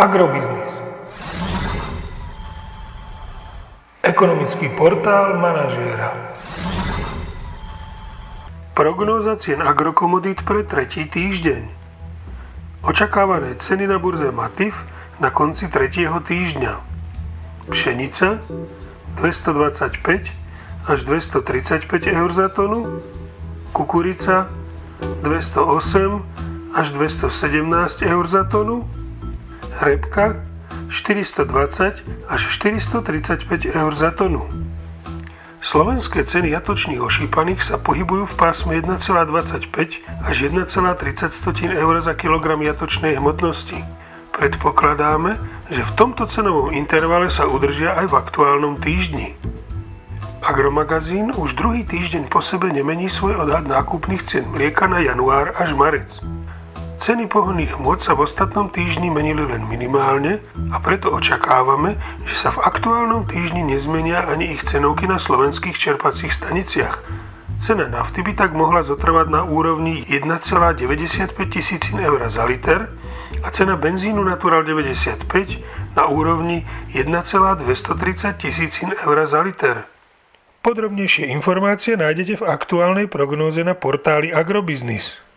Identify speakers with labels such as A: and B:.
A: Agrobiznis. Ekonomický portál manažéra. Prognóza cien agrokomodít pre tretí týždeň. Očakávané ceny na burze Matif na konci tretieho týždňa. Pšenica 225 až 235 eur za tonu, kukurica 208 až 217 eur za tonu, repka 420 až 435 eur za tonu. Slovenské ceny jatočných ošípaných sa pohybujú v pásme 1,25 až 1,30 eur za kilogram jatočnej hmotnosti. Predpokladáme, že v tomto cenovom intervale sa udržia aj v aktuálnom týždni. Agromagazín už druhý týždeň po sebe nemení svoj odhad nákupných cien mlieka na január až marec. Ceny pohonných hmot sa v ostatnom týždni menili len minimálne a preto očakávame, že sa v aktuálnom týždni nezmenia ani ich cenovky na slovenských čerpacích staniciach. Cena nafty by tak mohla zotrvať na úrovni 1,95 tisícin eur za liter a cena benzínu Natural 95 na úrovni 1,230 tisícin eur za liter. Podrobnejšie informácie nájdete v aktuálnej prognóze na portáli Agrobiznis.